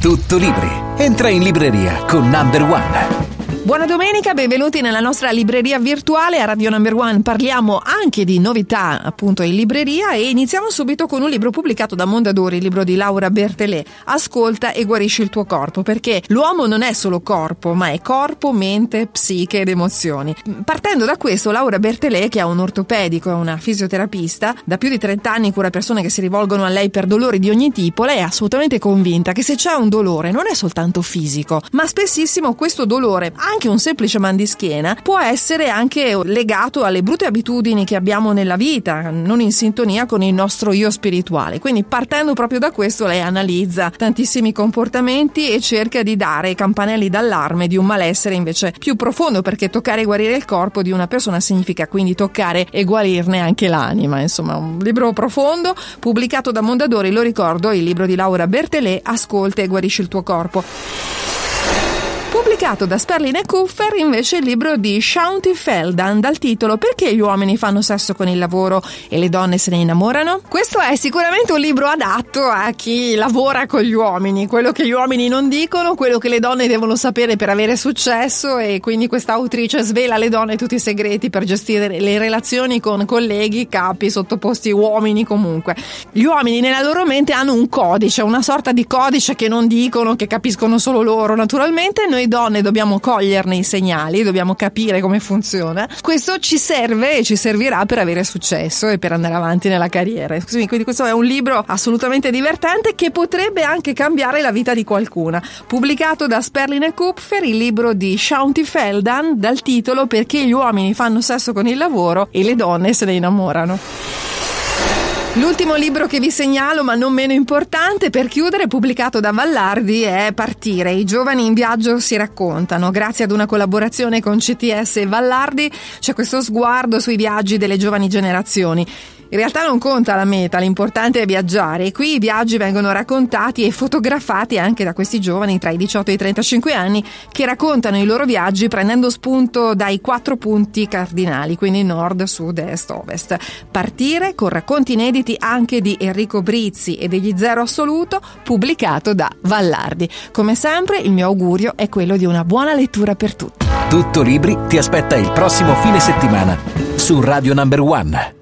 Tutto libri. Entra in libreria con Number One. Buona domenica, benvenuti nella nostra libreria virtuale a Radio Number One. Parliamo anche di novità appunto in libreria e iniziamo subito con un libro pubblicato da Mondadori, il libro di Laura Bertelè. Ascolta e guarisci il tuo corpo, perché l'uomo non è solo corpo, ma è corpo, mente, psiche ed emozioni. Partendo da questo, Laura Bertelè, che è un ortopedico e una fisioterapista, da più di 30 anni cura persone che si rivolgono a lei per dolori di ogni tipo, lei è assolutamente convinta che se c'è un dolore non è soltanto fisico, ma spessissimo questo dolore, anche anche un semplice mal di schiena può essere anche legato alle brutte abitudini che abbiamo nella vita, non in sintonia con il nostro io spirituale. Quindi partendo proprio da questo lei analizza tantissimi comportamenti e cerca di dare campanelli d'allarme di un malessere invece più profondo perché toccare e guarire il corpo di una persona significa quindi toccare e guarirne anche l'anima. Insomma, un libro profondo pubblicato da Mondadori, lo ricordo, il libro di Laura Bertelè, Ascolta e guarisci il tuo corpo. Pubblicato da Sperlin e Kuffer invece il libro di Shaunti Feldan dal titolo Perché gli uomini fanno sesso con il lavoro e le donne se ne innamorano? Questo è sicuramente un libro adatto a chi lavora con gli uomini, quello che gli uomini non dicono, quello che le donne devono sapere per avere successo e quindi questa autrice svela alle donne tutti i segreti per gestire le relazioni con colleghi, capi, sottoposti uomini comunque. Gli uomini nella loro mente hanno un codice, una sorta di codice che non dicono, che capiscono solo loro naturalmente, noi donne dobbiamo coglierne i segnali, dobbiamo capire come funziona. Questo ci serve e ci servirà per avere successo e per andare avanti nella carriera. Quindi questo è un libro assolutamente divertente che potrebbe anche cambiare la vita di qualcuna. Pubblicato da Sperlin e Kupfer, il libro di Shaunti Feldan dal titolo Perché gli uomini fanno sesso con il lavoro e le donne se ne innamorano. L'ultimo libro che vi segnalo, ma non meno importante, per chiudere, pubblicato da Vallardi, è Partire. I giovani in viaggio si raccontano. Grazie ad una collaborazione con CTS e Vallardi c'è questo sguardo sui viaggi delle giovani generazioni. In realtà non conta la meta, l'importante è viaggiare e qui i viaggi vengono raccontati e fotografati anche da questi giovani tra i 18 e i 35 anni che raccontano i loro viaggi prendendo spunto dai quattro punti cardinali, quindi nord, sud, est, ovest. Partire con racconti inediti anche di Enrico Brizzi e degli Zero Assoluto, pubblicato da Vallardi. Come sempre il mio augurio è quello di una buona lettura per tutti. Tutto Libri ti aspetta il prossimo fine settimana su Radio Number One.